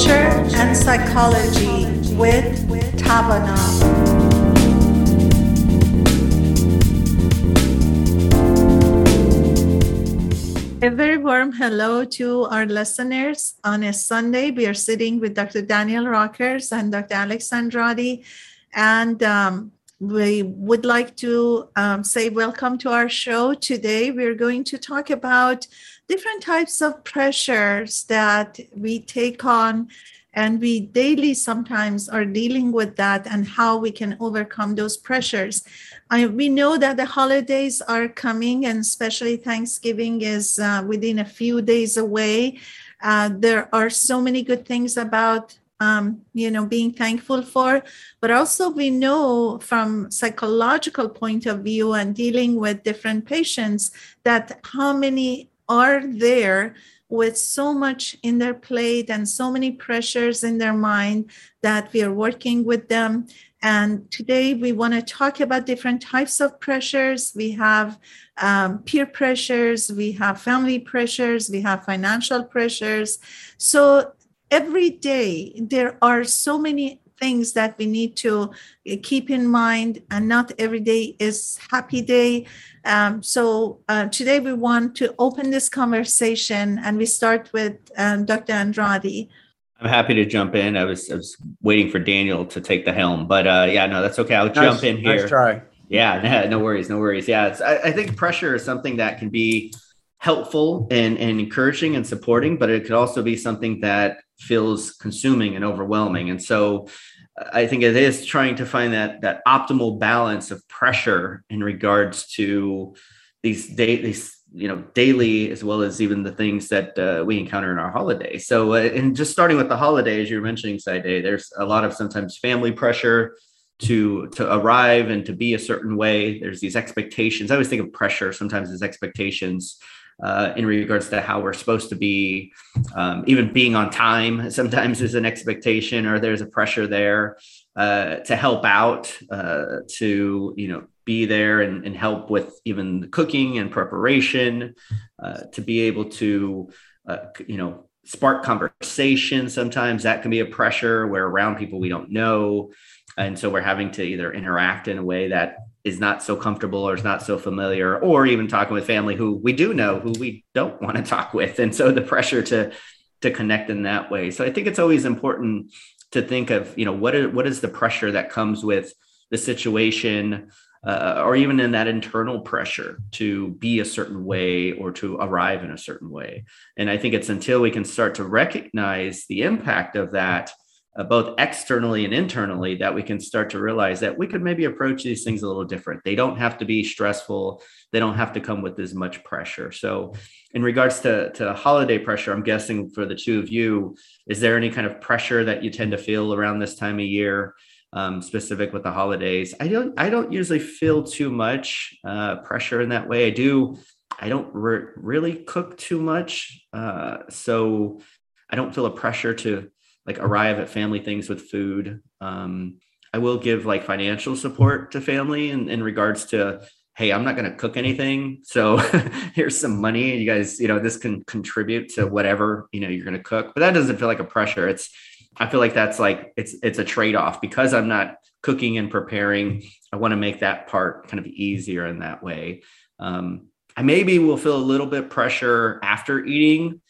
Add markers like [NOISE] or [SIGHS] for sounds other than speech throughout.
Culture and Psychology with Tavana. A very warm hello to our listeners. On a Sunday, we are sitting with Dr. Daniel Rockers and Dr. Alex Andrade, and um, we would like to um, say welcome to our show. Today, we're going to talk about different types of pressures that we take on and we daily sometimes are dealing with that and how we can overcome those pressures. I, we know that the holidays are coming and especially thanksgiving is uh, within a few days away. Uh, there are so many good things about um, you know being thankful for but also we know from psychological point of view and dealing with different patients that how many are there with so much in their plate and so many pressures in their mind that we are working with them. And today we want to talk about different types of pressures. We have um, peer pressures, we have family pressures, we have financial pressures. So every day there are so many things that we need to keep in mind and not every day is happy day um, so uh, today we want to open this conversation and we start with um, dr andrade. I'm happy to jump in. I was, I was waiting for daniel to take the helm but uh, yeah no that's okay. I'll nice, jump in here. nice try. Yeah no, [LAUGHS] no worries no worries. Yeah I, I think pressure is something that can be helpful and, and encouraging and supporting, but it could also be something that feels consuming and overwhelming. And so I think it is trying to find that that optimal balance of pressure in regards to these day these you know daily as well as even the things that uh, we encounter in our holidays. So, uh, and just starting with the holidays, you're mentioning Side there's a lot of sometimes family pressure to to arrive and to be a certain way. There's these expectations. I always think of pressure sometimes as expectations uh, in regards to how we're supposed to be. Um, even being on time [LAUGHS] sometimes is an expectation, or there's a pressure there uh, to help out, uh, to you know be there and, and, help with even the cooking and preparation, uh, to be able to uh, you know spark conversation. Sometimes that can be a pressure. We're around people we don't know. And so we're having to either interact in a way that is not so comfortable or is not so familiar, or even talking with family who we do know who we don't [LAUGHS] want to talk with. And so the pressure to to connect in that way. So I think it's always important to think of, you know, what is what is the pressure that comes with the situation, uh, or even in that internal pressure to be a certain way or to arrive in a certain way. And I think it's until we can start to recognize the impact of that uh, both externally and internally that we can start to realize that we could maybe approach these things a little different. They don't have to be stressful. They don't have to come with as much pressure. So, in regards to, to holiday pressure, I'm guessing for the two of you, is there any kind of pressure that you tend to feel around this time of year? Um, specific with the holidays, I don't. I don't usually feel too much uh, pressure in that way. I do. I don't re- really cook too much, uh, so I don't feel a pressure to like arrive at family things with food. Um, I will give like financial support to family in, in regards to, hey, I'm not going to cook anything. So [LAUGHS] here's some money. You guys, you know, this can contribute to whatever, you know, you're going to cook. But that doesn't feel like a pressure. It's, I feel like that's like, it's, it's a trade off because I'm not cooking and preparing. I want to make that part kind of easier in that way. Um, I maybe will feel a little bit pressure after eating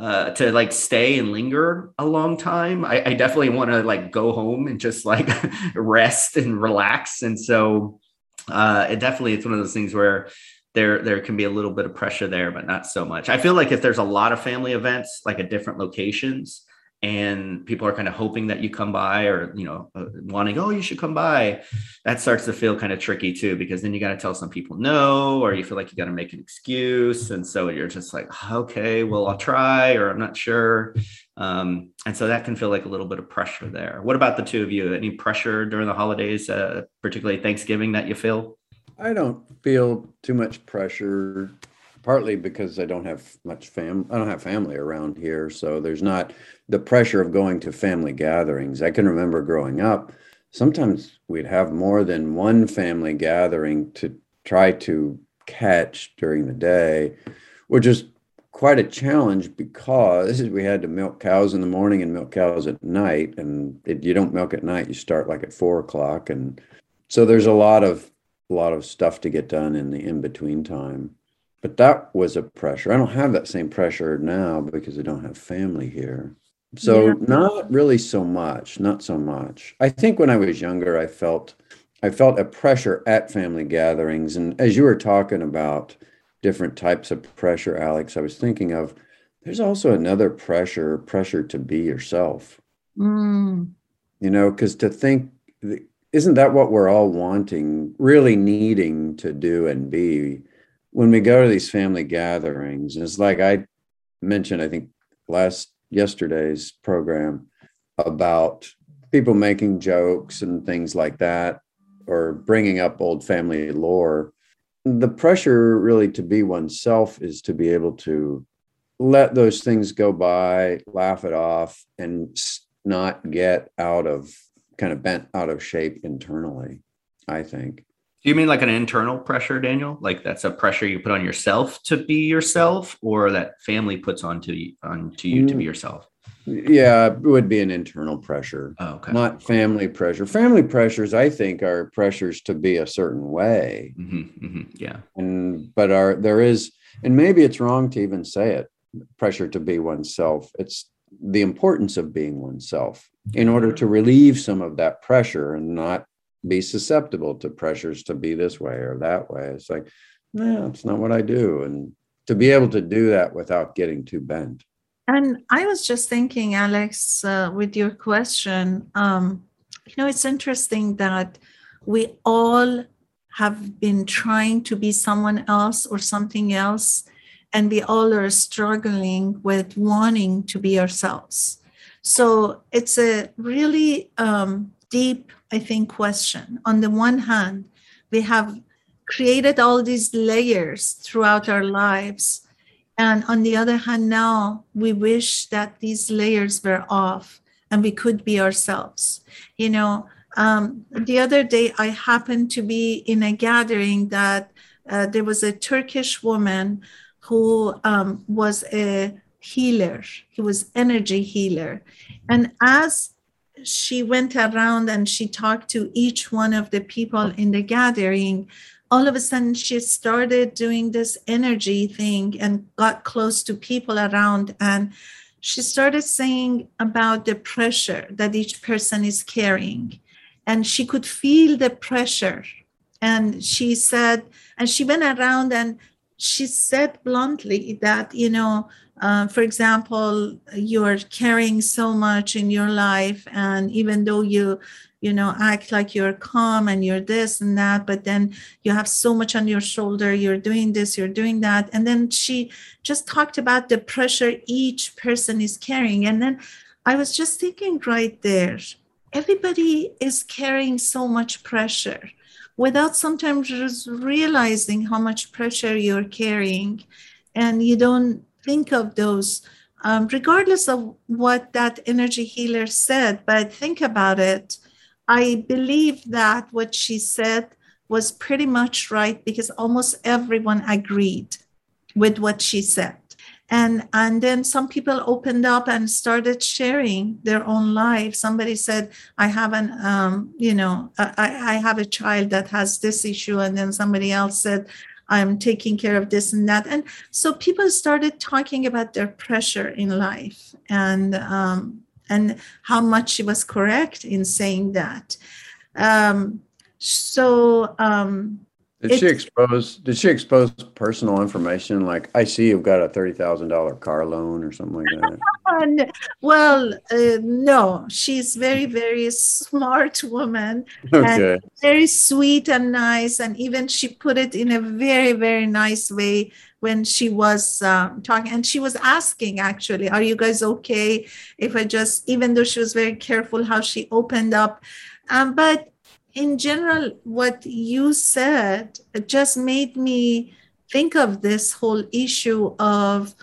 uh, to like stay and linger a long time. I, I definitely want to like go home and just like [LAUGHS] rest and relax. And so uh, it definitely it's one of those things where there there can be a little bit of pressure there, but not so much. I feel like if there's a lot of family events like at different locations, and people are kind of hoping that you come by or you know uh, wanting oh you should come by that starts to feel kind of tricky too because then you got to tell some people no or you feel like you got to make an excuse and so you're just like okay well i'll try or i'm not sure um, and so that can feel like a little bit of pressure there. What about the two of you? Any pressure during the holidays uh, particularly thanksgiving that you feel? I don't feel too much pressure partly because I don't have much fam I don't have family around here, so there's not the pressure of going to family gatherings. I can remember growing up, sometimes we'd have more than one family gathering to try to catch during the day, which is quite a challenge because we had to milk cows in the morning and milk cows at night. And if you don't milk at night, you start like at four o'clock. And so there's a lot of a lot of stuff to get done in the in between time. But that was a pressure. I don't have that same pressure now because I don't have family here. So yeah. not really so much, not so much. I think when I was younger, I felt I felt a pressure at family gatherings. And as you were talking about different types of pressure, Alex, I was thinking of there's also another pressure, pressure to be yourself. Mm. You know, because to think, isn't that what we're all wanting, really needing to do and be? When we go to these family gatherings, it's like I mentioned, I think last yesterday's program about people making jokes and things like that or bringing up old family lore the pressure really to be oneself is to be able to let those things go by laugh it off and not get out of kind of bent out of shape internally i think do you mean like an internal pressure daniel like that's a pressure you put on yourself to be yourself or that family puts onto you onto you to be mm. yourself yeah, it would be an internal pressure, oh, okay. not family pressure. Family pressures, I think, are pressures to be a certain way. Mm-hmm, mm-hmm, yeah, and but are there is, and maybe it's wrong to even say it. Pressure to be oneself. It's the importance of being oneself in order to relieve some of that pressure and not be susceptible to pressures to be this way or that way. It's like, no, it's not what I do, and to be able to do that without getting too bent. And I was just thinking, Alex, uh, with your question, um, you know, it's interesting that we all have been trying to be someone else or something else, and we all are struggling with wanting to be ourselves. So it's a really um, deep, I think, question. On the one hand, we have created all these layers throughout our lives and on the other hand, now we wish that these layers were off and we could be ourselves. You know, um, the other day I happened to be in a gathering that uh, there was a Turkish woman who um, was a healer. He was energy healer, and as she went around and she talked to each one of the people in the gathering, all of a sudden she started doing this energy thing and got close to people around. And she started saying about the pressure that each person is carrying. And she could feel the pressure. And she said and she went around and she said bluntly that you know uh, for example you are carrying so much in your life and even though you you know act like you're calm and you're this and that but then you have so much on your shoulder you're doing this you're doing that. And then she just talked about the pressure each person is carrying. And then i was just thinking right there everybody is carrying so much pressure without sometimes realizing how much pressure you're carrying. And you don't think of those um, regardless of what that energy healer said but think about it I believe that what she said was pretty much right because almost everyone agreed with what she said. And, and then some people opened up and started sharing their own life. Somebody said, I have an, um, you know, I, I have a child that has this issue. And then somebody else said, I'm taking care of this and that. And so people started talking about their pressure in life. And um, and how much she was correct in saying that. Um, so um, did she expose? Did she expose personal information? Like, I see you've got a thirty thousand dollar car loan or something like that. [LAUGHS] well, uh, no, she's very, very smart woman, okay. and very sweet and nice, and even she put it in a very, very nice way when she was um, talking and she was asking actually are you guys okay if i just even though she was very careful how she opened up um, but in general what you said just made me think of this whole issue of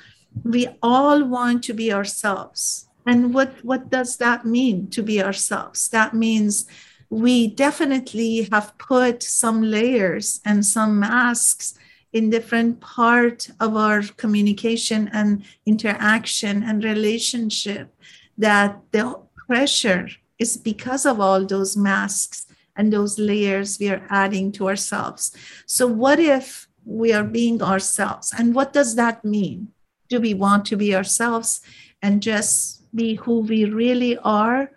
we all want to be ourselves. And what what does that mean to be ourselves? That means we definitely have put some layers and some masks in different part of our communication and interaction and relationship that the pressure is because of all those masks and those layers we are adding to ourselves. So, what if we are being ourselves? And what does that mean? Do we want to be ourselves and just be who we really are?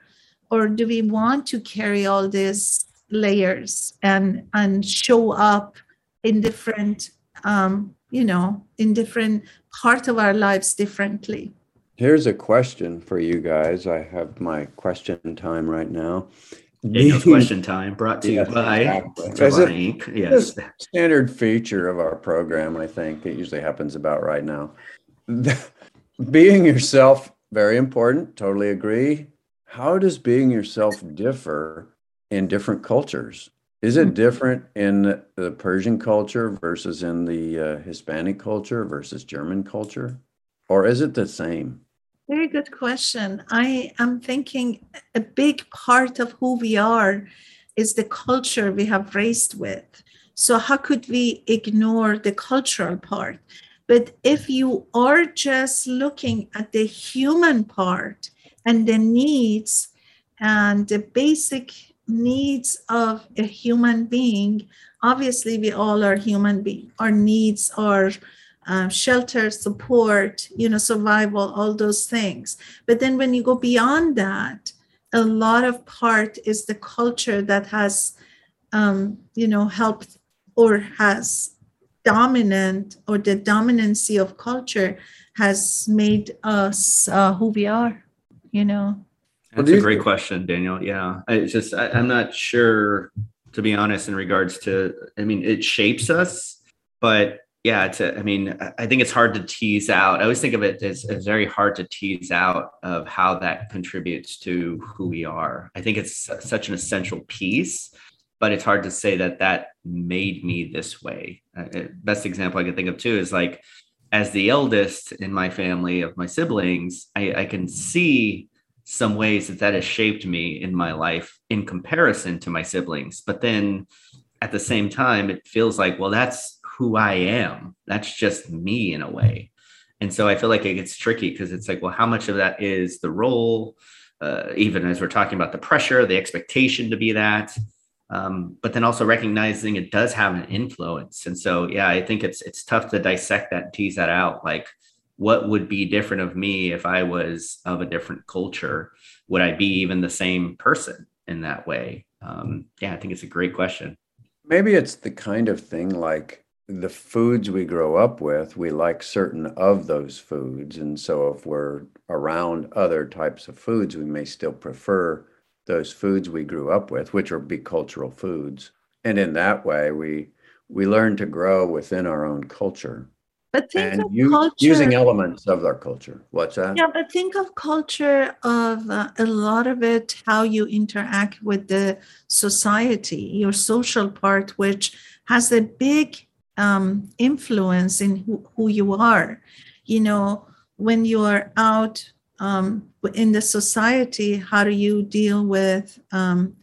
Or do we want to carry all these layers and, and show up in different, um, you know, in different part of our lives differently? Here's a question for you guys. I have my question time right now. Daniel's question time brought to you by exactly. Inc. Yes. Standard feature of our program, I think. It usually happens about right now. being yourself, very important. Totally agree. How does being yourself differ in different cultures? Is it different in the Persian culture versus in the uh, Hispanic culture versus German culture? Or is it the same? Very good question. I am thinking a big part of who we are is the culture we have raised with. So, how could we ignore the cultural part? But if you are just looking at the human part and the needs and the basic needs of a human being, obviously we all are human beings. Our needs are uh, shelter, support, you know, survival, all those things. But then when you go beyond that, a lot of part is the culture that has, um, you know, helped or has dominant or the dominancy of culture has made us uh, who we are, you know. That's a great question, Daniel. Yeah, I just I, I'm not sure, to be honest, in regards to. I mean, it shapes us, but yeah, it's a, I mean, I think it's hard to tease out. I always think of it as, as very hard to tease out of how that contributes to who we are. I think it's such an essential piece, but it's hard to say that that made me this way. Uh, best example I can think of too is like, as the eldest in my family of my siblings, I, I can see some ways that that has shaped me in my life in comparison to my siblings. But then at the same time, it feels like, well, that's who I am. That's just me in a way. And so I feel like it gets tricky because it's like, well, how much of that is the role? Uh, even as we're talking about the pressure, the expectation to be that, um, but then also recognizing it does have an influence. And so, yeah, I think it's it's tough to dissect that, tease that out. Like, what would be different of me if I was of a different culture? Would I be even the same person in that way? Um, yeah, I think it's a great question. Maybe it's the kind of thing like the foods we grow up with, we like certain of those foods. And so if we're around other types of foods, we may still prefer those foods we grew up with, which are big cultural foods. And in that way, we we learn to grow within our own culture. But think and of culture, using elements of our culture. What's that? Yeah, but think of culture of uh, a lot of it, how you interact with the society, your social part, which has a big um, influence in who, who, you are. You know, when you are out um, in the society, how do you deal with um,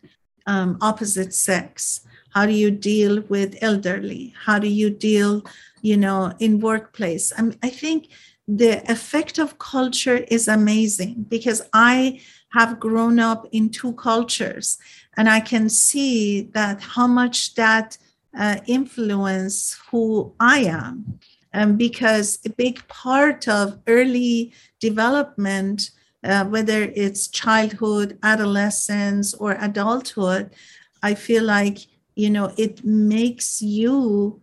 um, opposite sex? How do you deal with elderly? How do you deal, you know, in workplace? I, mean, I think the effect of culture is amazing because I have grown up in two cultures and I can see that how much that uh, influence who I am. Um, because a big part of early development, uh, whether it's childhood, adolescence, or adulthood, I feel like you know it makes you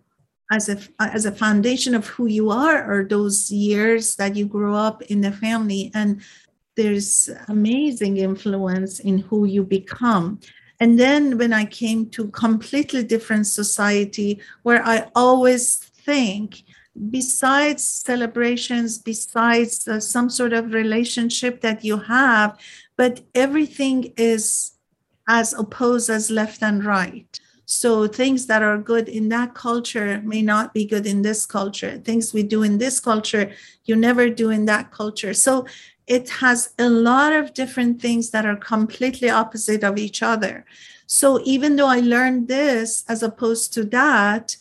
as a as a foundation of who you are, or those years that you grow up in the family, and there's amazing influence in who you become. And then when I came to completely different society where I always think besides celebrations, besides uh, some sort of relationship that you have, but everything is as opposed as left and right. So things that are good in that culture may not be good in this culture. Things we do in this culture, you never do in that culture. So it has a lot of different things that are completely opposite of each other. So even though I learned this as opposed to that,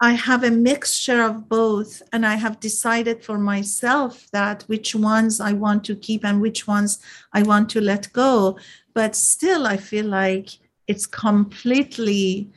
I have a mixture of both, and I have decided for myself that which ones I want to keep and which ones I want to let go. But still, I feel like it's completely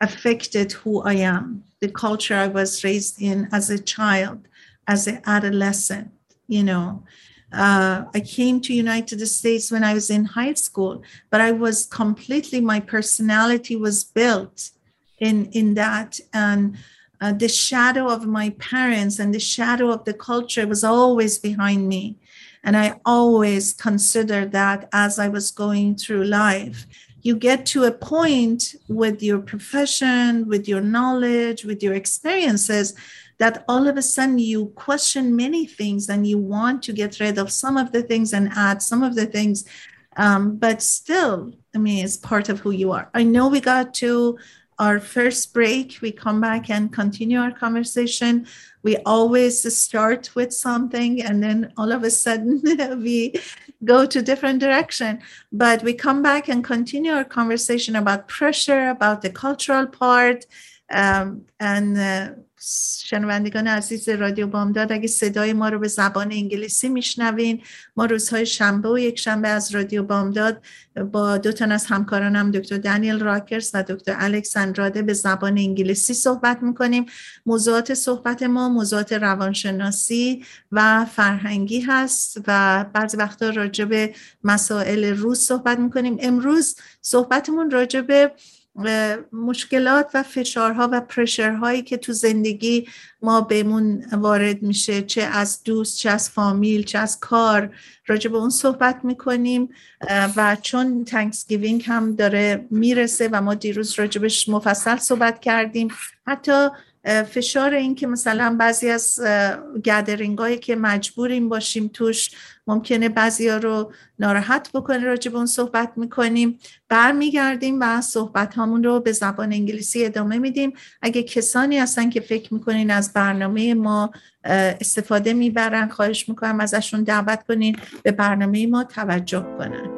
affected who I am, the culture I was raised in as a child, as an adolescent, you know. Uh, I came to United States when I was in high school, but I was completely my personality was built in in that. And uh, the shadow of my parents and the shadow of the culture was always behind me. And i always considered that as i was going through life. You get to a point with your profession with your knowledge with your experiences that all of a sudden you question many things and you want to get rid of some of the things and add some of the things um, but still i mean it's part of who you are i know we got to our first break, we come back and continue our conversation. We always start with something and then all of a sudden [LAUGHS] we go to different direction. But we come back and continue our conversation about pressure, about the cultural part, um, and uh, شنوندگان عزیز رادیو بامداد اگه صدای ما رو به زبان انگلیسی میشنوین ما روزهای شنبه و یک شنبه از رادیو بامداد با دو تن از همکارانم دکتر دانیل راکرز و دکتر الکس اندراده به زبان انگلیسی صحبت می‌کنیم. موضوعات صحبت ما موضوعات روانشناسی و فرهنگی هست و بعضی وقتا راجع به مسائل روز صحبت می‌کنیم. امروز صحبتمون راجع به مشکلات و فشارها و پرشرهایی که تو زندگی ما بهمون وارد میشه چه از دوست چه از فامیل چه از کار راجع به اون صحبت می‌کنیم. و چون تنکسگیوینگ هم داره می‌رسه و ما دیروز راجبش مفصل صحبت کردیم حتی فشار این که مثلا بعضی از گدرینگ هایی که مجبوریم باشیم توش ممکنه بعضی ها رو ناراحت بکنه راجع به اون صحبت می‌کنیم. برمیگردیم و صحبت هامون رو به زبان انگلیسی ادامه میدیم. اگه کسانی هستن که فکر می‌کنین از برنامه ما استفاده می‌برن خواهش می‌کنم ازشون دعوت کنین به برنامه ما توجه کنن.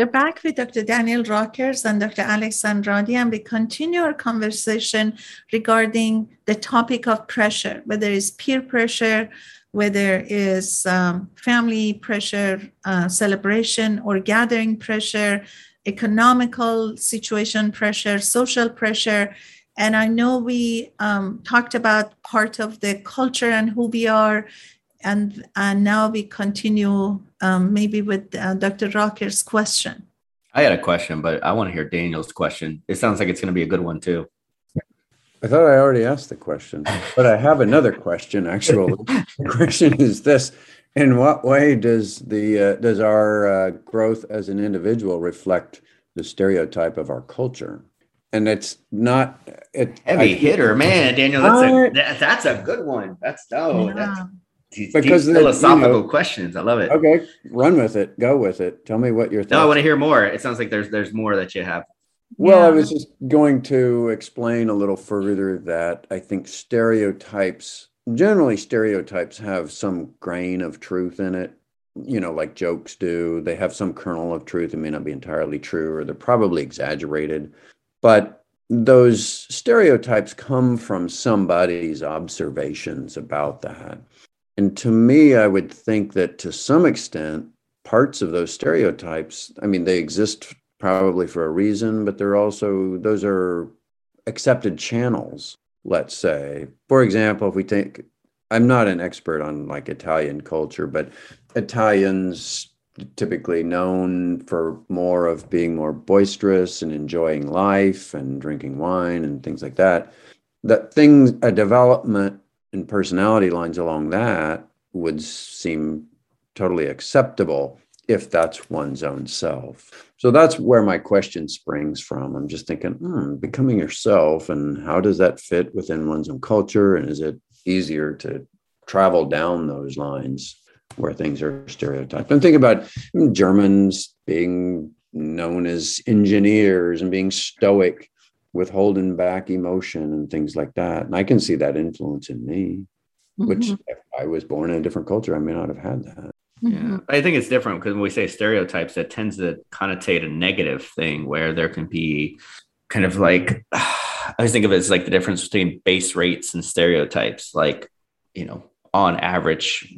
We're back with Dr. Daniel Rockers and Dr. Alex Andrade, and we continue our conversation regarding the topic of pressure, whether it's peer pressure, whether it's um, family pressure, uh, celebration or gathering pressure, economical situation pressure, social pressure. And I know we um, talked about part of the culture and who we are and and now we continue um, maybe with uh, Dr. Rockers' question. I had a question, but I want to hear Daniel's question. It sounds like it's going to be a good one too. I thought I already asked the question, but I have another question. Actually, the question is this: In what way does the uh, does our uh, growth as an individual reflect the stereotype of our culture? And it's not it, heavy I, hitter, man. Daniel, that's I, a that, that's a good one. That's oh, yeah. that's because deep philosophical you know, questions. I love it. Okay, run with it. Go with it. Tell me what you're. Thinking. No, I want to hear more. It sounds like there's there's more that you have. Well, yeah. I was just going to explain a little further that I think stereotypes, generally stereotypes have some grain of truth in it. You know, like jokes do. They have some kernel of truth. It may not be entirely true, or they're probably exaggerated. But those stereotypes come from somebody's observations about that. And to me, I would think that to some extent, parts of those stereotypes, I mean, they exist probably for a reason, but they're also, those are accepted channels let's say. For example, if we take, I'm not an expert on like Italian culture, but Italians typically known for more of being more boisterous and enjoying life and drinking wine and things like that. That things, a development in personality lines along that would seem totally acceptable if that's one's own self. So that's where my question springs from. I'm just thinking, hmm, becoming yourself, and how does that fit within one's own culture? And is it easier to travel down those lines where things are stereotyped? I'm thinking about Germans being known as engineers and being stoic, withholding back emotion and things like that. And I can see that influence in me, mm-hmm. which if I was born in a different culture, I may not have had that. Yeah, mm-hmm. I think it's different because when we say stereotypes, that tends to connotate a negative thing where there can be kind of like [SIGHS] I always think of it as like the difference between base rates and stereotypes. Like, you know, on average,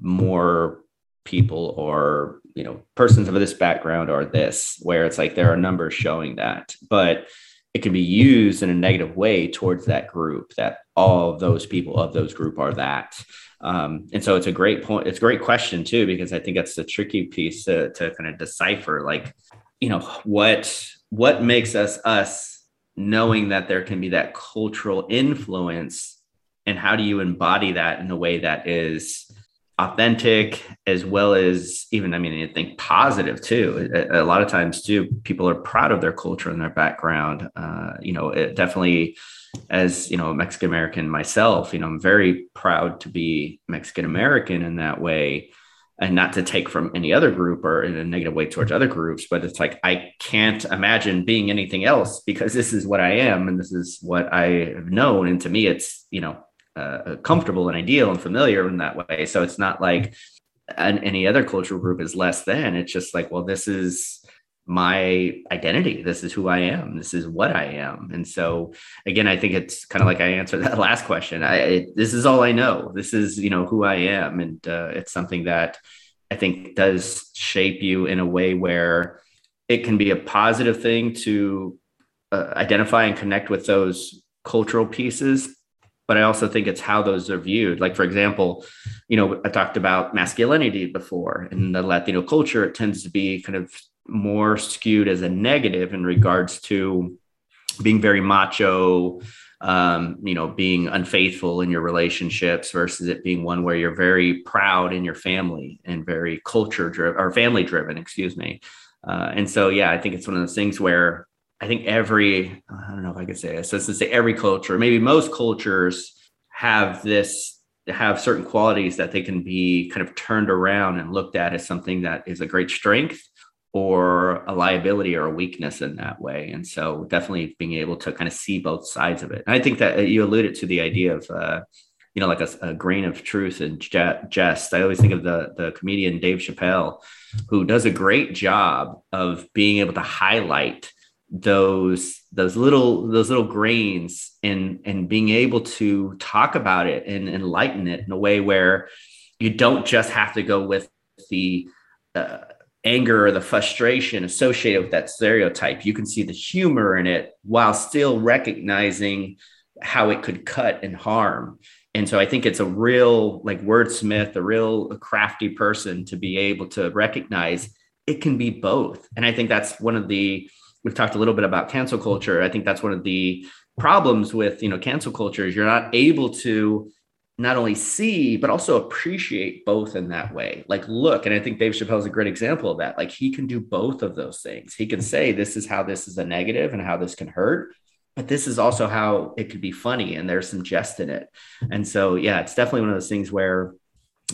more people or you know persons of this background are this, where it's like there are numbers showing that, but it can be used in a negative way towards that group that all of those people of those group are that um, and so it's a great point. It's a great question too, because I think that's the tricky piece to, to kind of decipher, like, you know, what, what makes us us knowing that there can be that cultural influence and how do you embody that in a way that is authentic as well as even i mean i think positive too a, a, lot of times too people are proud of their culture and their background uh, you know it definitely as you know, Mexican American myself, you know, I'm very proud to be Mexican American in that way, and not to take from any other group or in a negative way towards other groups. But it's like I can't imagine being anything else because this is what I am and this is what I have known. And to me, it's you know, uh, comfortable and ideal and familiar in that way. So it's not like an, any other cultural group is less than. It's just like, well, this is my identity. This is who I am. This is what I am. And so, again, I think it's kind of like I answered [LAUGHS] that last question. I it, this is all I know. This is you know who I am, and uh, it's something that I think does shape you in a way where it can be a positive thing to uh, identify and connect with those cultural pieces. But I also think it's how those are viewed. Like, for example, you know, I talked about masculinity before in the Latino culture. It tends to be kind of more skewed as a negative in regards to being very macho um, you know being unfaithful in your relationships versus it being one where you're very proud in your family and very culture driven or family driven excuse me uh, and so yeah i think it's one of those things where i think every i don't know if i could say this to say every culture maybe most cultures have this have certain qualities that they can be kind of turned around and looked at as something that is a great strength or a liability or a weakness in that way. And so definitely being able to kind of see both sides of it. And I think that uh, you alluded to the idea of, uh, you know, like a, a, grain of truth and jest. I always think of the, the comedian Dave Chappelle, who does a great job of being able to highlight those those little those little grains and and being able to talk about it and enlighten it in a way where you don't just have to go with the uh, anger or the frustration associated with that stereotype. You can see the humor in it while still recognizing how it could cut and harm. And so I think it's a real like wordsmith, a real crafty person to be able to recognize it can be both. And I think that's one of the we've talked a little bit about cancel culture. I think that's one of the problems with, you know, cancel culture is you're not able to not only see but also appreciate both in that way. Like look and i think dave chappelle is a great example of that. Like he can do both of those things. He can say this is how this is a negative and how this can hurt but this is also how it could be funny and there's some jest in it. And so yeah it's definitely one of those things where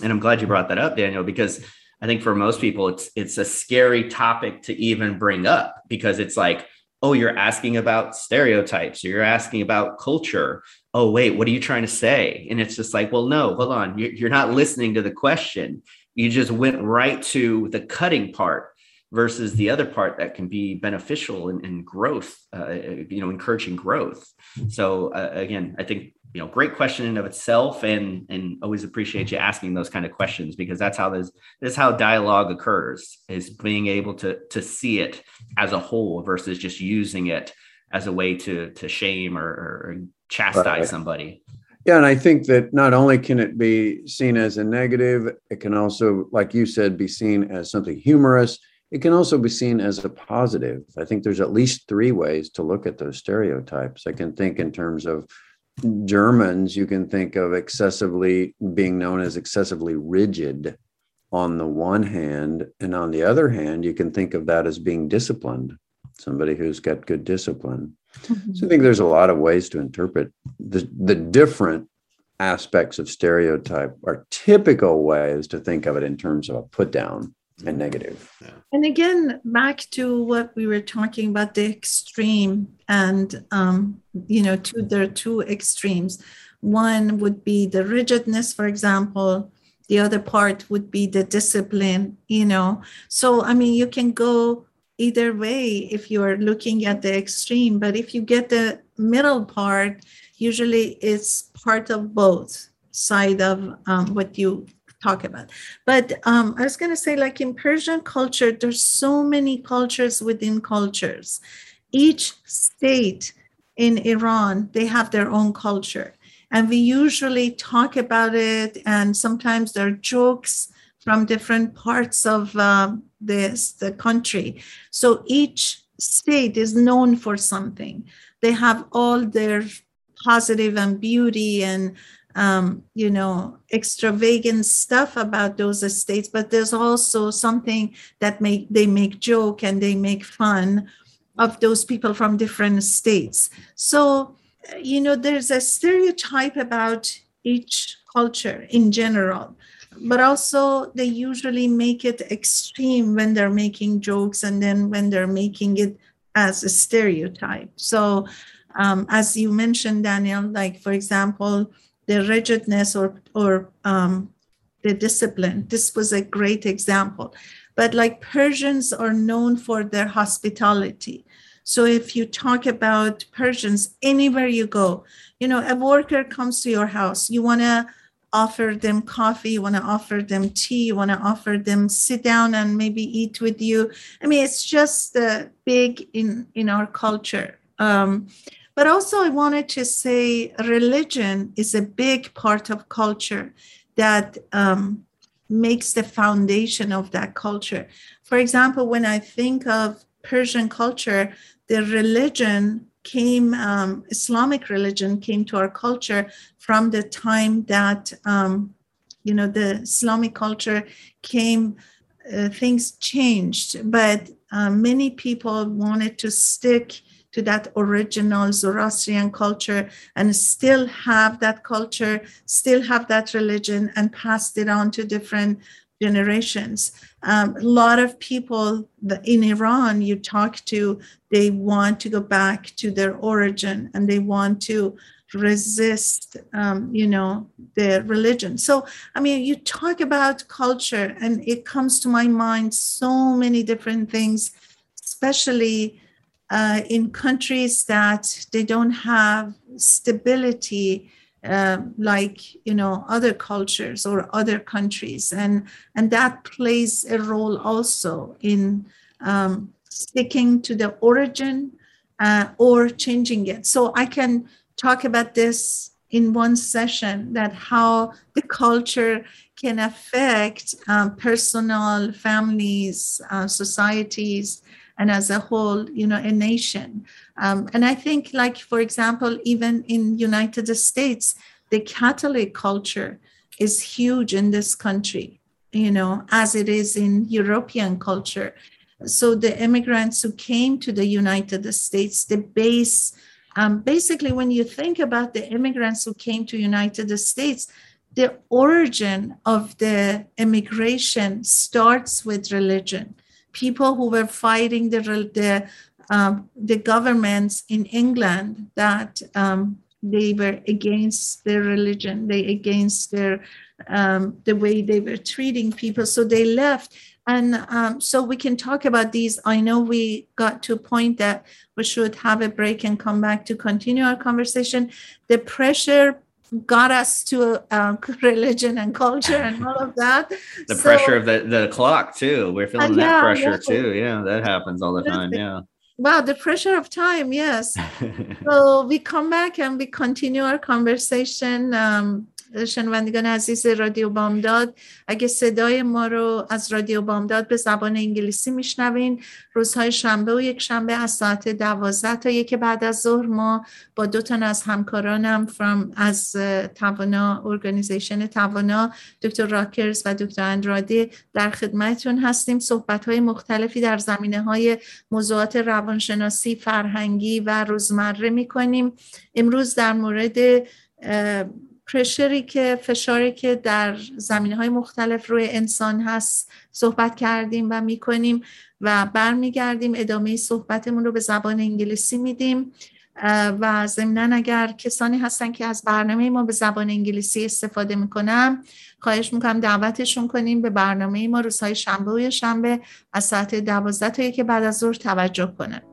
and i'm glad you brought that up daniel because i think for most people it's it's a scary topic to even bring up because it's like oh, you're asking about stereotypes, or you're asking about culture. Oh, wait, what are you trying to say? And it's just like, well, no, hold on. You're not listening to the question. You just went right to the cutting part versus the other part that can be beneficial in growth, uh, you know, encouraging growth. So uh, again, I think you know, great question in of itself, and and always appreciate you asking those kind of questions because that's how this this is how dialogue occurs is being able to to see it as a whole versus just using it as a way to to shame or, or chastise right. somebody. Yeah, and I think that not only can it be seen as a negative, it can also, like you said, be seen as something humorous. It can also be seen as a positive. I think there's at least three ways to look at those stereotypes. I can think in terms of Germans, you can think of excessively being known as excessively rigid on the one hand. And on the other hand, you can think of that as being disciplined, somebody who's got good discipline. Mm-hmm. So I think there's a lot of ways to interpret the, the different aspects of stereotype. Our typical way is to think of it in terms of a put down and negative. Yeah. And again, back to what we were talking about the extreme, and um, you know, two there are two extremes. One would be the rigidness, for example. The other part would be the discipline, you know. So I mean, you can go either way if you are looking at the extreme, but if you get the middle part, usually it's part of both side of um, what you talk about. But um, I was going to say, like in Persian culture, there's so many cultures within cultures. Each state in Iran, they have their own culture. And we usually talk about it, and sometimes there are jokes from different parts of uh, this the country. So each state is known for something. They have all their positive and beauty and um, you know, extravagant stuff about those estates, but there's also something that make they make joke and they make fun of those people from different states. So, you know, there's a stereotype about each culture in general, but also they usually make it extreme when they're making jokes and then when they're making it as a stereotype. So, um, as you mentioned, Daniel, like for example, the rigidness or or um, the discipline. This was a great example. But like Persians are known for their hospitality. So if you talk about Persians, anywhere you go, you know, a worker comes to your house, you want to offer them coffee, you want to offer them tea, you want to offer them sit down and maybe eat with you. I mean, it's just uh, big in in our culture. Um, but also, I wanted to say religion is a big part of culture that um, makes the foundation of that culture. For example, when I think of Persian culture, the religion came, um, Islamic religion came to our culture from the time that, um, you know, the Islamic culture came, uh, things changed, but uh, many people wanted to stick to that original Zoroastrian culture and still have that culture, still have that religion, and passed it on to different generations. Um, a lot of people in Iran you talk to, they want to go back to their origin and they want to resist, um, you know, their religion. So, I mean, you talk about culture, and it comes to my mind so many different things, especially uh, in countries that they don't have stability uh, like you know other cultures or other countries. And and that plays a role also in um, sticking to the origin uh, or changing it. So i can talk about this in one session that how the culture can affect um, personal families uh, societies and as a whole, you know, a nation. Um, and I think, like for example, even in United States, the Catholic culture is huge in this country, you know, as it is in European culture. So the immigrants who came to the United States, the base, um, basically, when you think about the immigrants who came to United States, the origin of the immigration starts with religion people who were fighting the the, um, the governments in England that um, they were against their religion, they against their um, the way they were treating people, so they left. And um, so we can talk about these. I know we got to a point that we should have a break and come back to continue our conversation. The pressure got us to uh, [LAUGHS] religion and culture and all of that. [LAUGHS] the so, pressure of the, the clock too. We're feeling uh, that pressure yeah. too. Yeah, that happens all the time. Yeah. Wow, the pressure of time, yes. [LAUGHS] so we come back and we continue our conversation. Um, شنوندگان عزیز رادیو بامداد اگه صدای ما رو از رادیو بامداد به زبان انگلیسی میشنوین روزهای شنبه و یک شنبه از ساعت دوازده تا یک بعد از ظهر ما با دو تن از همکارانم فرام از توانا ارگانیزیشن توانا دکتر راکرز و دکتر اندرادی در خدمتتون هستیم. صحبت های مختلفی در زمینه های موضوعات روانشناسی فرهنگی و روزمره می‌کنیم. امروز در مورد پرشری که فشاری که در زمینه های مختلف روی انسان هست صحبت کردیم و می‌کنیم و برمیگردیم ادامه صحبتمون رو به زبان انگلیسی میدیم. و ضمنا اگر کسانی هستن که از برنامه ما به زبان انگلیسی استفاده می‌کنم خواهش می‌کنم دعوتشون کنیم به برنامه ما روزهای شنبه و شنبه از ساعت دوازده تا یک بعد از ظهر توجه کنن.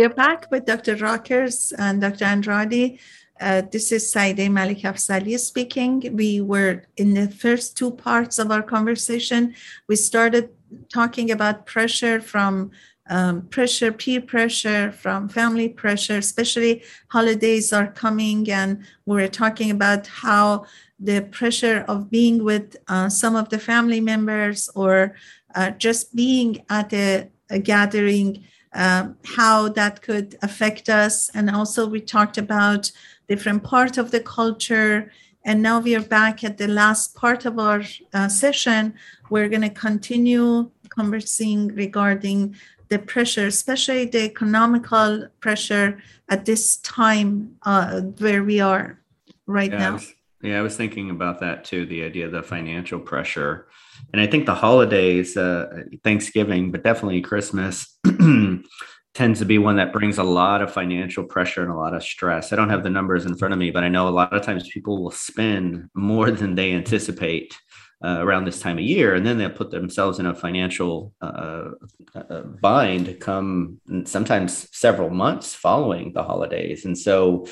We're back with Dr. Rockers and Dr. Andrade. Uh, this is Saide Malik Afsali speaking. We were in the first two parts of our conversation. We started talking about pressure from um, pressure, peer pressure, from family pressure, especially holidays are coming, and we were talking about how the pressure of being with uh, some of the family members or uh, just being at a, a gathering um, how that could affect us. And also, we talked about different part of the culture. And now we are back at the last part of our uh, session. We're going to continue conversing regarding the pressure, especially the economical pressure at this time uh, where we are right yeah, now. I was, yeah, I was thinking about that too the idea of the financial pressure and I think the holidays, uh, Thanksgiving, but definitely Christmas, [CLEARS THROAT] tends to be one that brings a lot of financial pressure and a lot of stress. I don't have the numbers in front of me, but I know a lot of times people will spend [LAUGHS] more than they anticipate uh, around this time of year, and then they'll put themselves in a financial uh, uh bind come sometimes several months following the holidays. And so,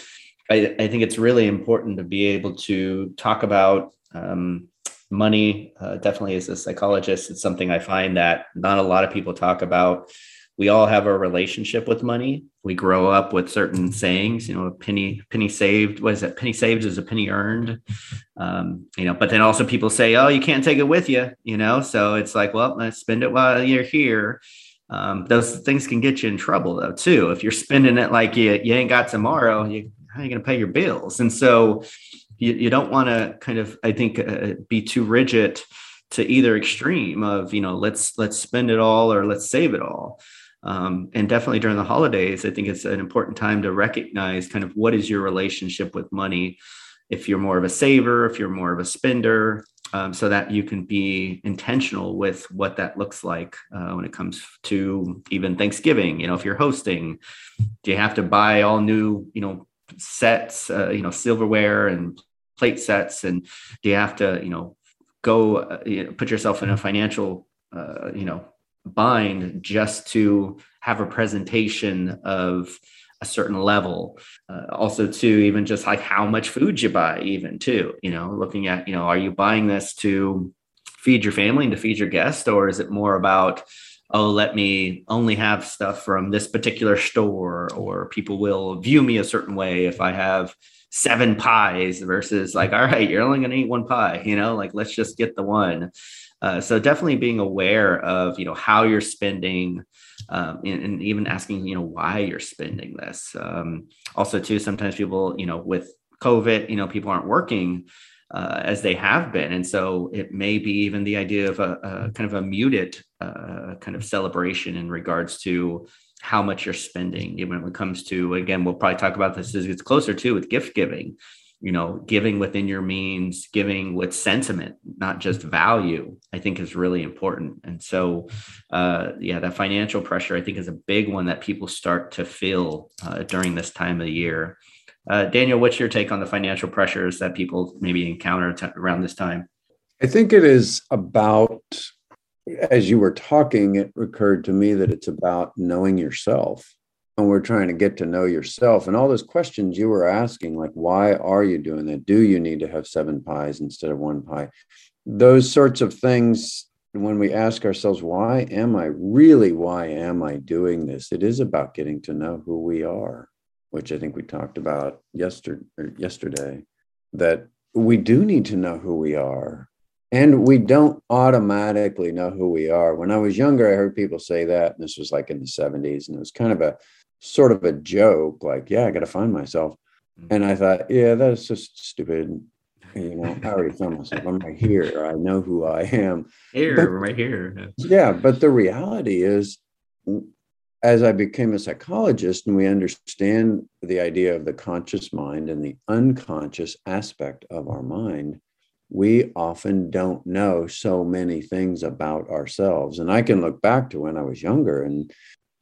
I, I think it's really important to be able to talk about. Um, money uh, definitely as a psychologist it's something i find that not a lot of people talk about. We all have a relationship with money. We grow up with certain sayings you know a penny penny saved was it? Penny saved is a penny earned. Um, you know but then also people say oh you can't take it with you you know? So it's like well let's spend it while you're here. Um, those things can get you in trouble though too. If you're spending it like you, you ain't got tomorrow you how are you going to pay your bills? And so you, you don't want to kind of i think uh, be too rigid to either extreme of you know let's let's spend it all or let's save it all. Um, and definitely during the holidays i think it's an important time to recognize kind of what is your relationship with money. If you're more of a saver if you're more of a spender um, so that you can be intentional with what that looks like uh, when it comes to even thanksgiving you know if you're hosting do you have to buy all new you know sets uh, you know silverware and plate sets and do you have to you know go uh, you know, put yourself in a financial uh, you know bind just to have a presentation of a certain level. Uh, also, too, even just like how much food you buy, even too, you know, looking at, you know, are you buying this to feed your family and to feed your guest, or is it more about, oh, let me only have stuff from this particular store, or people will view me a certain way if I have seven pies versus like, all right, you're only going to eat one pie, you know, like let's just get the one. Uh, so definitely being aware of, you know, how you're spending um, and, and, even asking, you know, why you're spending this. Um, also too, sometimes people, you know, with COVID, you know, people aren't working uh, as they have been. And so it may be even the idea of a, a kind of a muted uh, kind of celebration in regards to how much you're spending. When it comes to, again, we'll probably talk about this as it gets closer to with gift giving, you know, giving within your means, giving with sentiment, not just value, I think is really important. And so, uh, yeah, that financial pressure, I think, is a big one that people start to feel uh, during this time of the year. Uh, Daniel, what's your take on the financial pressures that people maybe encounter t- around this time? I think it is about, as you were talking, it occurred to me that it's about knowing yourself. And we're trying to get to know yourself. And all those questions you were asking, like, why are you doing that? Do you need to have seven pies instead of one pie? Those sorts of things, when we ask ourselves, why am I really, why am I doing this? It is about getting to know who we are which I think we talked about yesterday, er, yesterday, that we do need to know who we are. And we don't automatically know who we are. When I was younger, I heard people say that, and this was like in the 70s, and it was kind of a sort of a joke, like, yeah, I got to find myself. Mm-hmm. And I thought, yeah, that's just stupid. You know, I already found myself. I'm right here. I know who I am. Here, but, right here. Yeah, but the reality is as I became a psychologist and we understand the idea of the conscious mind and the unconscious aspect of our mind, we often don't know so many things about ourselves. And I can look back to when I was younger and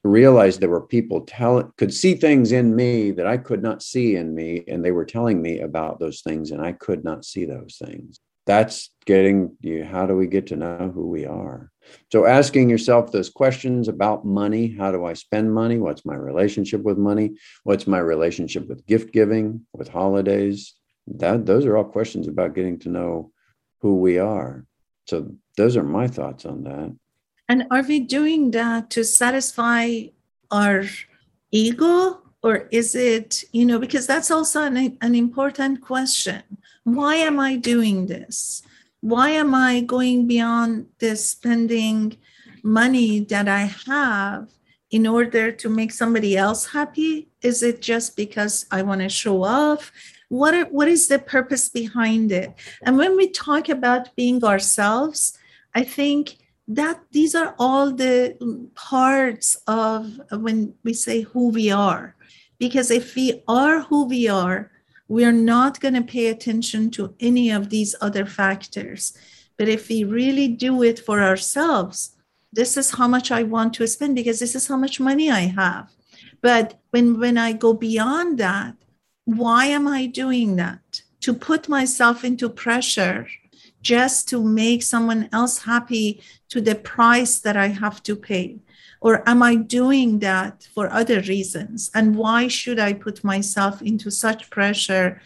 realize there were people tell could see things in me that I could not see in me, and they were telling me about those things, and I could not see those things. That's getting you how do we get to know who we are? So asking yourself those questions about money how do i spend money? What's my relationship with money? What's my relationship with gift giving with holidays that those are all questions about getting to know who we are so those are my thoughts on that and are we doing that to satisfy our ego or is it you know because that's also an, an important question why am I doing this? Why am I going beyond this spending money that I have in order to make somebody else happy? Is it just because I want to show off? What, are, what is the purpose behind it? And when we talk about being ourselves, I think that these are all the parts of when we say who we are. Because if we are who we are, we're not going to pay attention to any of these other factors. But if we really do it for ourselves, this is how much I want to spend because this is how much money I have. But when, when I go beyond that, why am I doing that? To put myself into pressure just to make someone else happy to the price that I have to pay. Or am I doing that for other reasons? And why should I put myself into such pressure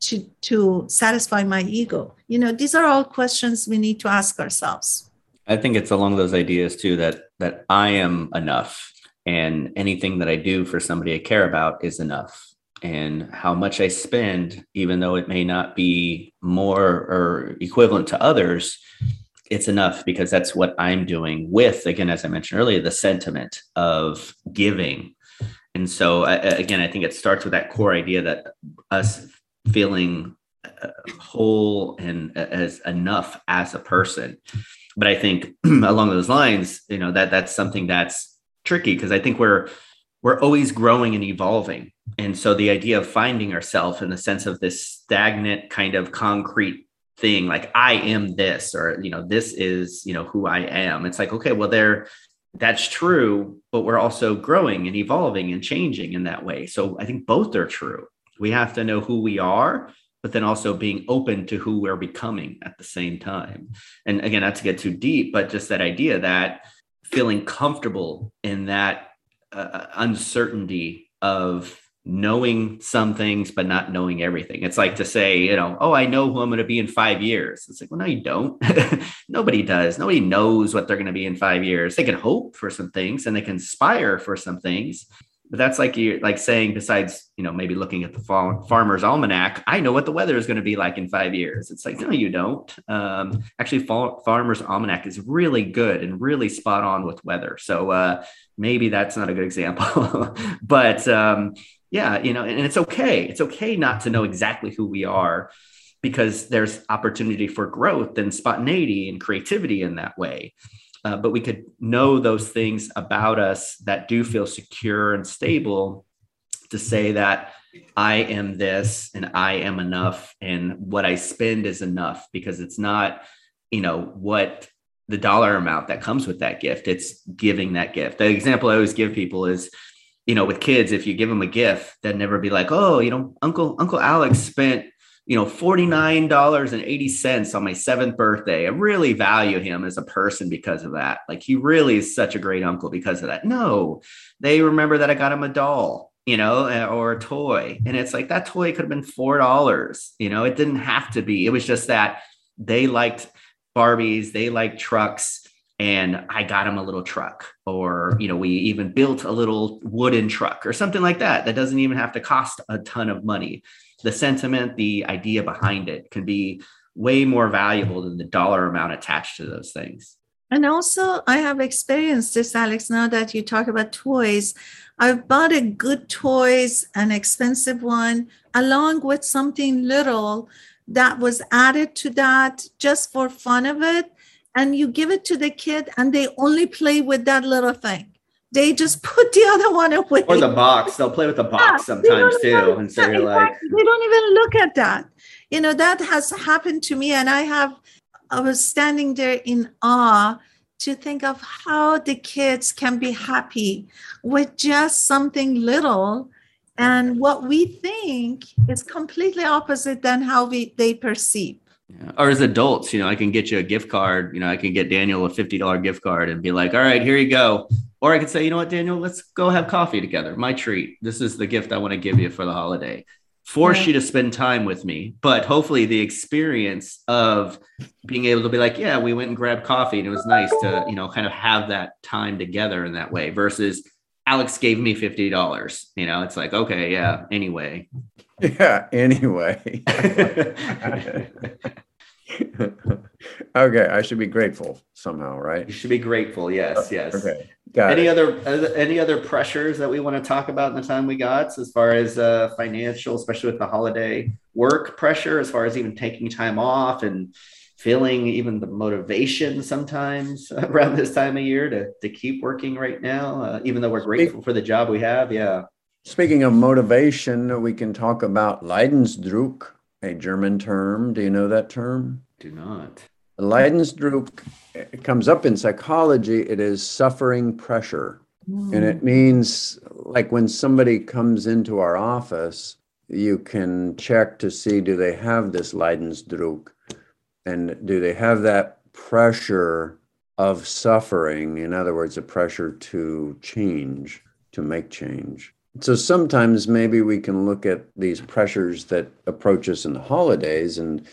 to, to satisfy my ego? You know, these are all questions we need to ask ourselves. I think it's along those ideas too that that I am enough and anything that I do for somebody I care about is enough. And how much I spend, even though it may not be more or equivalent to others, it's enough because that's what I'm doing with, again, as I mentioned earlier, the sentiment of giving. And so, again, I think it starts with that core idea that us feeling uh, whole and as enough as a person. But I think [CLEARS THROAT] along those lines, you know, that that's something that's tricky because I think we're we're always growing and evolving. And so the idea of finding ourselves in the sense of this stagnant kind of concrete thing like i am this or you know this is you know who i am. It's like okay well there that's true but we're also growing and evolving and changing in that way. So i think both are true. We have to know who we are but then also being open to who we're becoming at the same time. And again not to get too deep but just that idea that feeling comfortable in that uh, uncertainty of knowing some things but not knowing everything. It's like to say you know oh i know who i'm going to be in five years. It's like well no you don't. [LAUGHS] Nobody does. Nobody knows what they're going to be in five years. They can hope for some things and they can aspire for some things but that's like you like saying besides you know maybe looking at the farmer's almanac i know what the weather is going to be like in five years. It's like no you don't. Um, actually farmer's almanac is really good and really spot on with weather. So uh, maybe that's not a good example [LAUGHS] but um, yeah you know and it's okay it's okay not to know exactly who we are because there's opportunity for growth and spontaneity and creativity in that way uh, but we could know those things about us that do feel secure and stable to say that I am this and I am enough and what I spend is enough because it's not, you know, what the dollar amount that comes with that gift. It's giving that gift. The example I always give people is you know, with kids, if you give them a gift, they'd never be like, oh, you know, Uncle Uncle Alex spent you know $49.80 on my seventh birthday. I really value him as a person because of that. Like he really is such a great uncle because of that. No, they remember that I got him a doll, you know, or a toy. And it's like that toy could have been $4, you know, it didn't have to be. It was just that they liked Barbies, they liked trucks and I got him a little truck, or you know, we even built a little wooden truck or something like that. That doesn't even have to cost a ton of money. The sentiment, the idea behind it can be way more valuable than the dollar amount attached to those things. And also, I have experienced this, Alex. Now that you talk about toys, I've bought a good toys, an expensive one, along with something little that was added to that just for fun of it and you give it to the kid and they only play with that little thing. They just put the other one away. Or the box. They'll play with the box yeah, sometimes too even, and so you're like they don't even look at that. You know that has happened to me and i have i was standing there in awe to think of how the kids can be happy with just something little. And what we think is completely opposite than how we they perceive yeah. Or as adults, you know, I can get you a gift card. You know, I can get Daniel a $50 gift card and be like, all right, here you go. Or I could say, you know what, Daniel, let's go have coffee together. My treat. This is the gift I want to give you for the holiday. Force yeah. you to spend time with me. But hopefully, the experience of being able to be like, yeah, we went and grabbed coffee and it was nice to, you know, kind of have that time together in that way versus Alex gave me $50. You know, it's like, okay, yeah, anyway. Yeah, anyway. [LAUGHS] okay, I should be grateful somehow, right? You should be grateful. Yes, yes. Okay. Got any it. other any other pressures that we want to talk about in the time we got as far as uh, financial, especially with the holiday work pressure, as far as even taking time off and feeling even the motivation sometimes [LAUGHS] around this time of year to to keep working right now, uh, even though we're grateful for the job we have. Yeah. Speaking of motivation, we can talk about Leidensdruck, a German term. Do you know that term? Do not. Leidensdruck comes up in psychology. It is suffering pressure. Mm. And it means like when somebody comes into our office, you can check to see do they have this Leidensdruck and do they have that pressure of suffering? In other words, a pressure to change, to make change. So sometimes maybe we can look at these pressures that approach us in the holidays. And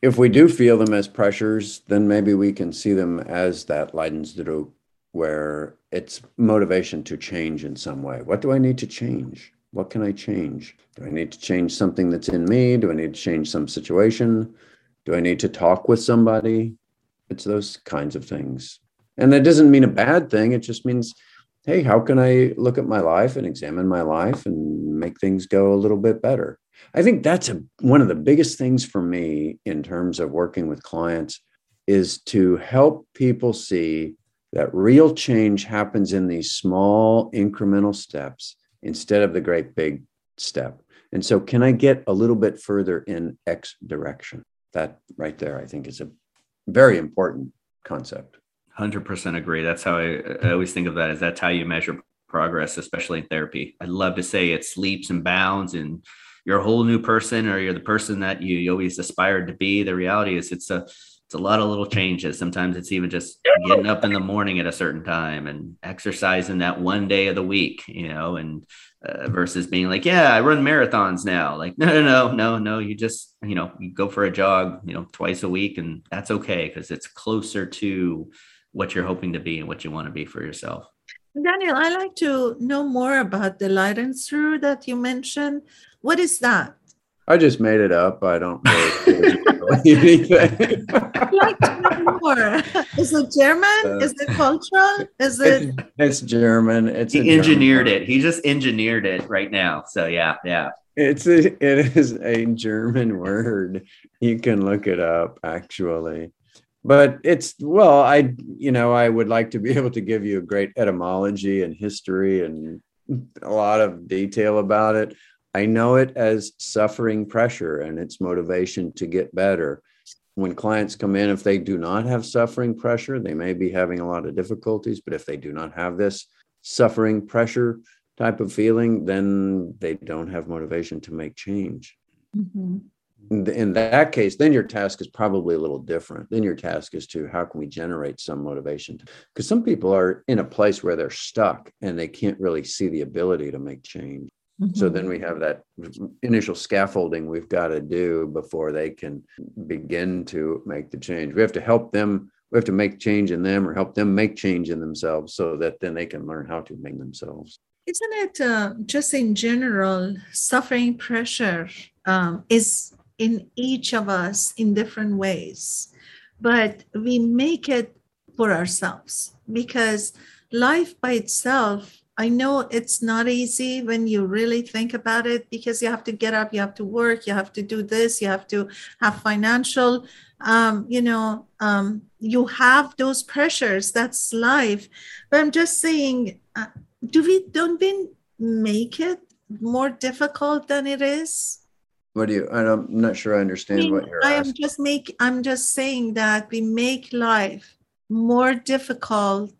if we do feel them as pressures, then maybe we can see them as that Leidensdruck, where it's motivation to change in some way. What do I need to change? What can I change? Do I need to change something that's in me? Do I need to change some situation? Do I need to talk with somebody? It's those kinds of things. And that doesn't mean a bad thing. It just means hey, how can I look at my life and examine my life and make things go a little bit better? I think that's a, one of the biggest things for me in terms of working with clients is to help people see that real change happens in these small incremental steps instead of the great big step. And so, can I get a little bit further in X direction? That right there, I think, is a very important concept. 100% agree. That's how I, I always think of that is that's how you measure progress, especially in therapy. I'd love to say it's leaps and bounds and you're a whole new person or you're the person that you, you always aspired to be. The reality is it's a it's a lot of little changes. Sometimes it's even just getting up in the morning at a certain time and exercising that one day of the week, you know, and uh, versus being like, yeah, I run marathons now. Like, no, no, no, no, no. You just, you know, you go for a jog, you know, twice a week, and that's okay because it's closer to what you're hoping to be and what you want to be for yourself. Daniel, I like to know more about the Leidensdruck that you mentioned. What is that? I just made it up. I don't know [LAUGHS] anything. I'd like to know more. Is it German? Uh, is it cultural? Is it? It's, German. It's he engineered it. He just engineered it right now. So yeah, yeah. It's a, it is a German word. You can look it up actually. But it's well, I you know, I would like to be [LAUGHS] able to give you a great etymology and history and a lot of detail about it. I know it as suffering pressure and its motivation to get better. When clients come in, if they do not have suffering pressure, they may be having a lot of difficulties. But if they do not have this suffering pressure type of feeling, then they don't have motivation to make change. Mm-hmm. In that case, then your task is probably a little different. Then your task is to how can we generate some motivation? Because some people are in a place where they're stuck and they can't really see the ability to make change. Mm-hmm. So then we have that initial scaffolding we've got to do before they can begin to make the change. We have to help them, we have to make change in them or help them make change in themselves so that then they can learn how to make themselves. Isn't it uh, just in general, suffering pressure um, is in each of us in different ways, but we make it for ourselves because life by itself I know it's not easy when you really think about it because you have to get up, you have to work, you have to do this, you have to have financial, um, you know, um, you have those pressures. That's life. But I'm just saying, uh, do we don't we make it more difficult than it is? What do you? I'm not sure I understand I mean, what you're. I am just make. I'm just saying that we make life more difficult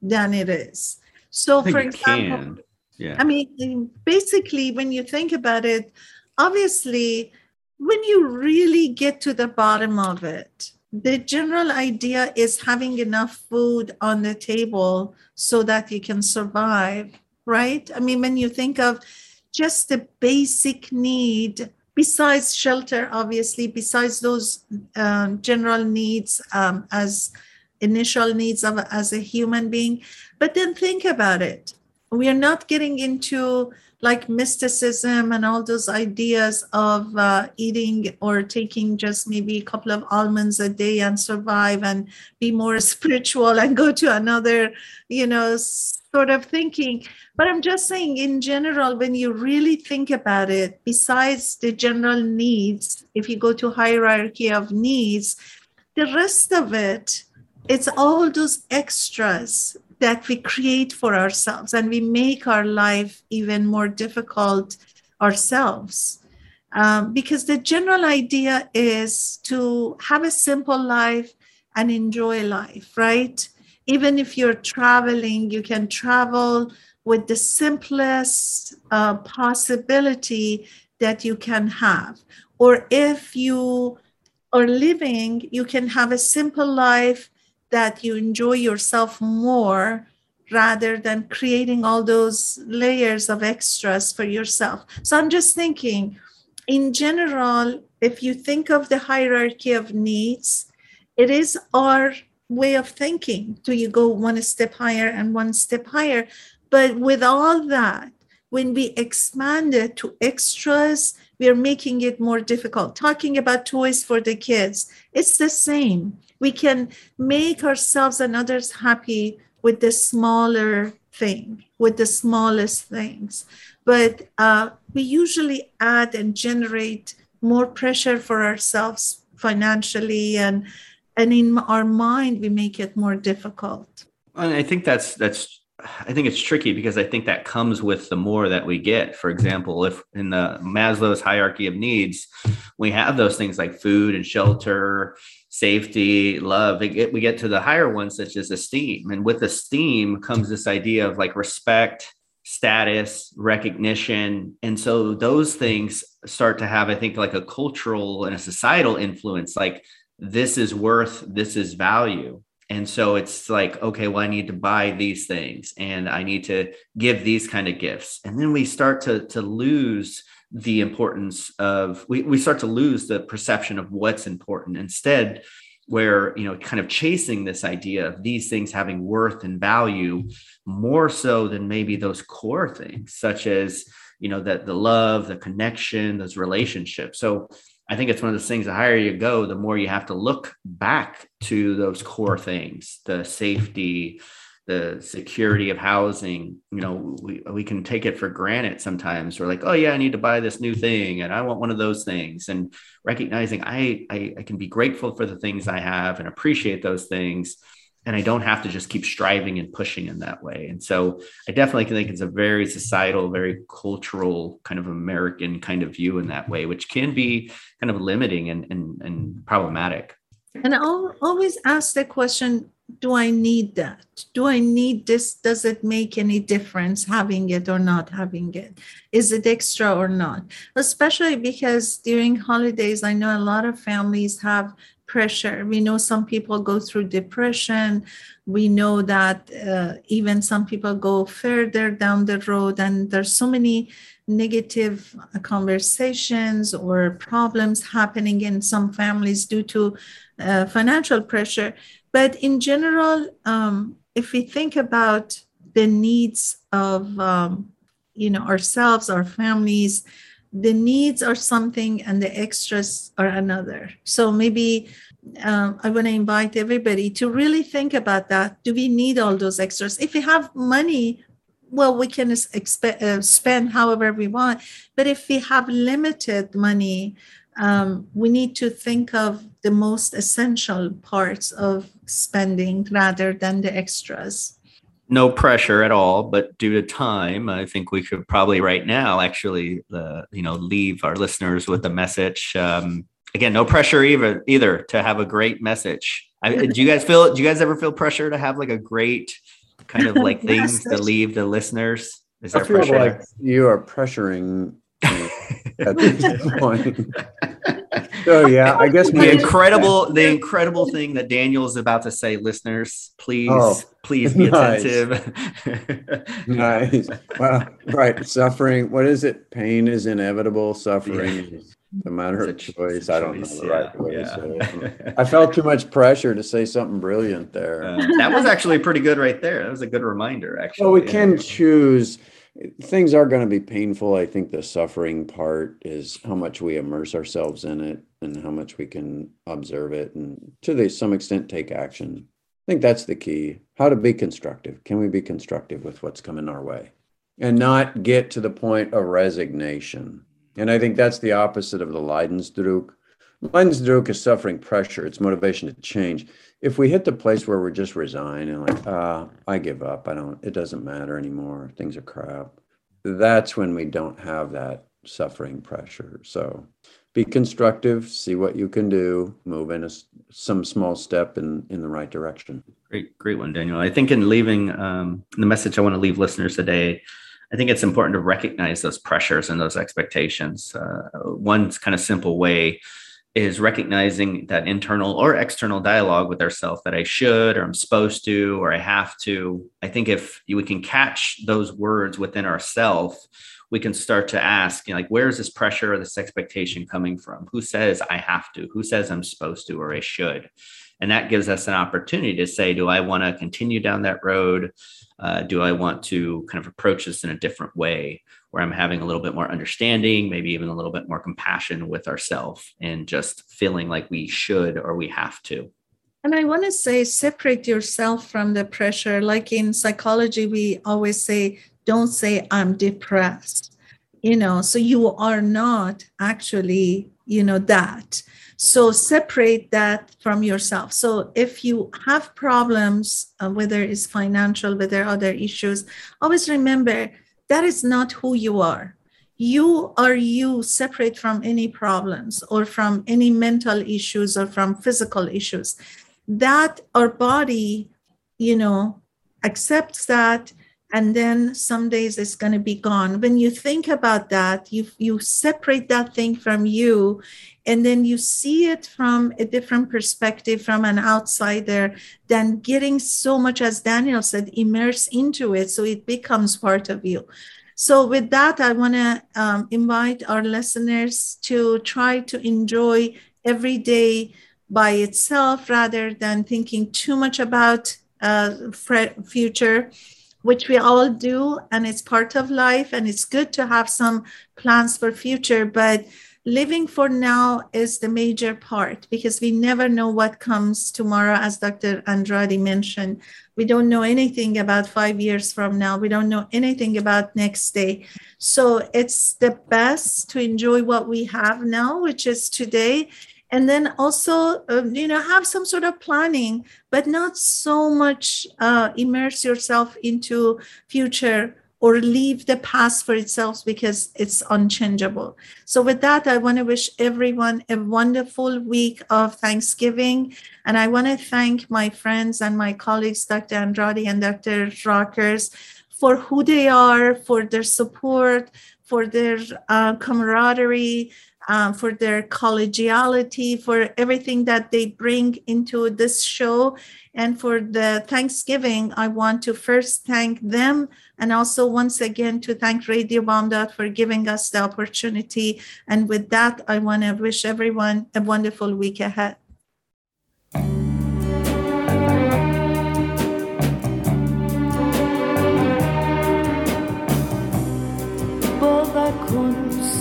than it is so, for example, can. yeah. I mean, basically, when you think about it, obviously, when you really get to the bottom of it, the general idea is having enough food on the table so that you can survive, right? I mean, when you think of just the basic need, besides shelter, obviously, besides those um, general needs um, as initial needs of as a human being, but then think about it. We are not getting into like mysticism and all those ideas of uh, eating or taking just maybe a couple of almonds a day and survive and be more [LAUGHS] spiritual and go to another, you know, sort of thinking. But I'm just saying, in general, when you really think about it, besides the general needs, if you go to hierarchy of needs, the rest of it, it's all those extras that we create for ourselves and we make our life even more difficult ourselves. Um, because the general idea is to have a simple life and enjoy life, right? Even if you're traveling, you can travel with the simplest uh, possibility that you can have. Or if you are living, you can have a simple life that you enjoy yourself more rather than creating all those layers of extras for yourself. So I'm just thinking, in general, if you think of the hierarchy of needs, it is our way of thinking. Do you go one step higher and one step higher? But with all that, when we expand it to extras, we are making it more difficult. Talking about toys for the kids, it's the same we can make ourselves and others happy with the smaller thing, with the smallest things. But uh, we usually add and generate more pressure for ourselves financially and and in our mind we make it more difficult and i think that's that's i think it's tricky because i think that comes with the more that we get for example if in the maslow's hierarchy of needs we have those things like food and shelter safety, love. We get, we get to the higher ones, such as esteem. And with esteem comes this idea of like respect, status, recognition. And so those things start to have, I think, like a cultural and a societal influence. Like this is worth, this is value. And so it's like, okay, well, I need to buy these things and I need to give these kind of gifts. And then we start to, to lose the importance of, we, we start to lose the perception of what's important. Instead, where you know kind of chasing this idea of these things having worth and value more so than maybe those core things such as you know that the love the connection those relationships so i think it's one of those things the higher you go the more you have to look back to those core things the safety the security of housing. You know we, we can take it for granted sometimes. We're like oh yeah i need to buy this new thing and i want one of those things. And recognizing I, I i can be grateful for the things i have and appreciate those things and i don't have to just keep striving and pushing in that way. And so i definitely think it's a very societal very cultural kind of american kind of view in that way which can be kind of limiting and and, and problematic. And i'll always ask the question do I need that? Do I need this? Does it make any difference having it or not having it? Is it extra or not? Especially because during holidays, I know a lot of families have pressure. We know some people go through depression. We know that uh, even some people go further down the road, and there's so many negative conversations or problems happening in some families due to uh, financial pressure but in general, um, if we think about the needs of um, you know ourselves, our families, the needs are something and the extras are another. So maybe um, I want to invite everybody to really think about that. Do we need all those extras? If we have money, well, we can uh, spend however we want. But if we have limited money, um, we need to think of the most essential parts of spending rather than the extras. No pressure at all, but due to time, I think we could probably right now actually, uh, you know, leave our listeners with a message. Um, again, no pressure either, either to have a great message. I, do you guys feel? Do you guys ever feel pressure to have like a great kind of like [LAUGHS] things yes, to leave the listeners? Is there I feel pressure? like you are pressuring at this [LAUGHS] point. So yeah, I guess the incredible the incredible thing that Daniel is about to say, listeners, please, oh, please be [LAUGHS] nice. attentive. nice. Well, right. Suffering. What is it? Pain is inevitable. Suffering yeah. is a matter of choice. I don't know the right yeah, way yeah. to say it. I felt too much pressure to say something brilliant there. Uh, that was actually pretty good right there. That was a good reminder, actually. Well, we can choose things are going to be painful. I think the suffering part is how much we immerse ourselves in it and how much we can observe it and to the, some extent take action. I think that's the key. How to be constructive. Can we be constructive with what's coming our way and not get to the point of resignation? And I think that's the opposite of the Leidensdruck. Leidensdruck is suffering pressure, it's motivation to change if we hit the place where we're just resigned and like, ah, I give up. I don't, it doesn't matter anymore. Things are crap. That's when we don't have that suffering pressure. So be constructive, see what you can do, move in a, some small step in, in the right direction. Great, great one, Daniel. I think in leaving um, the message I want to leave listeners today, I think it's important to recognize those pressures and those expectations. Uh, one kind of simple way is recognizing that internal or external dialogue with ourselves that I should or I'm supposed to or I have to. I think if we can catch those words within ourselves, we can start to ask, you know, like, where is this pressure or this expectation coming from? Who says I have to? Who says I'm supposed to or I should? And that gives us an opportunity to say, do I want to continue down that road? Uh, do I want to kind of approach this in a different way? Where I'm having a little bit more understanding, maybe even a little bit more compassion with ourselves and just feeling like we should or we have to. And I want to say, separate yourself from the pressure. Like in psychology, we always say, don't say, I'm depressed. You know, so you are not actually, you know, that. So separate that from yourself. So if you have problems, uh, whether it's financial, whether other issues, always remember that is not who you are. You are you separate from any problems or from any mental issues or from physical issues. That our body, you know, accepts that and then some days it's going to be gone. When you think about that you you separate that thing from you and then you see it from a different perspective from an outsider than getting so much as daniel said immerse into it so it becomes part of you. So with that i want to um, invite our listeners to try to enjoy every day by itself rather than thinking too much about uh, future which we all do and it's part of life and it's good to have some plans for future but living for now is the major part because we never know what comes tomorrow as dr andrade mentioned. We don't know anything about five years from now. We don't know anything about next day. So it's the best to enjoy what we have now which is today and then also uh, you know have some sort of planning but not so much uh, immerse yourself into future or leave the past for itself because it's unchangeable. So with that i want to wish everyone a wonderful week of thanksgiving. And i want to thank my friends and my colleagues dr andrade and dr rockers for who they are for their support for their uh, camaraderie um, for their collegiality, for everything that they bring into this show. And for the Thanksgiving, I want to first thank them and also once again to thank Radio Bamdad for giving us the opportunity. And with that, I want to wish everyone a wonderful week ahead.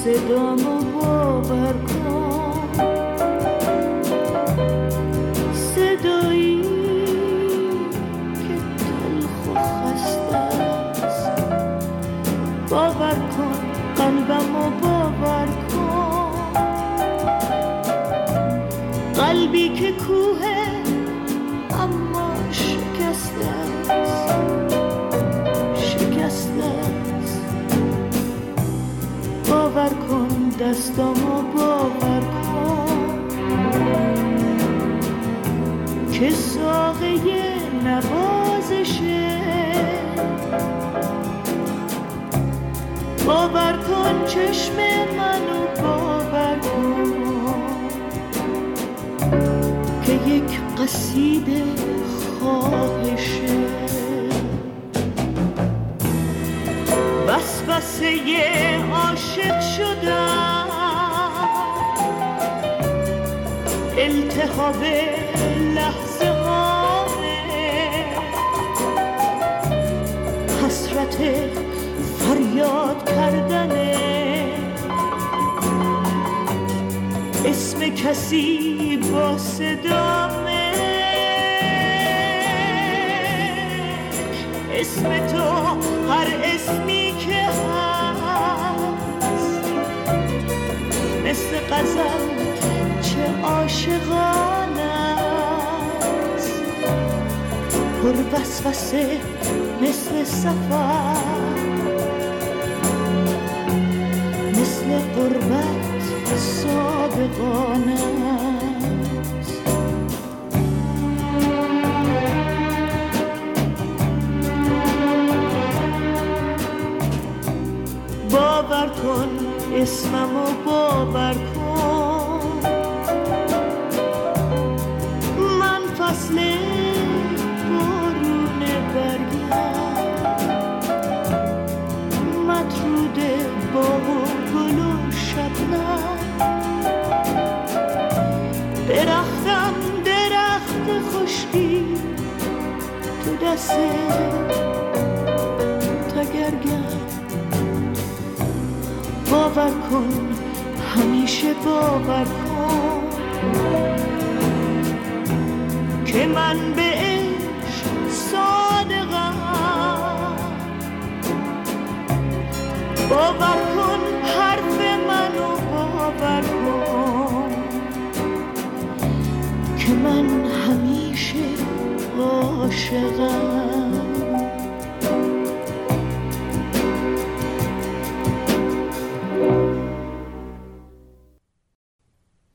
صدامو poder دستامو باور کن که ساقه نوازشه. باور کن چشم منو باور کن که یک قصیده خواهشه. وسوسه عاشق شدم التهاب لحظه هامه حسرت فریاد کردنه اسم کسی با صدامه اسم تو هر اسمی که هست. مثل قزل چه عاشقان است. پر وسوسه مثل سفر مثل قربت صادقانه باور کن اسممو باور کن. من فصل بارون برگم. مطرود باغ و گل و شبنم. درختم درخت خشکی تو دست باور کن همیشه باور کن که من به صادقم. باور کن حرف منو باور کن که من همیشه عاشقم.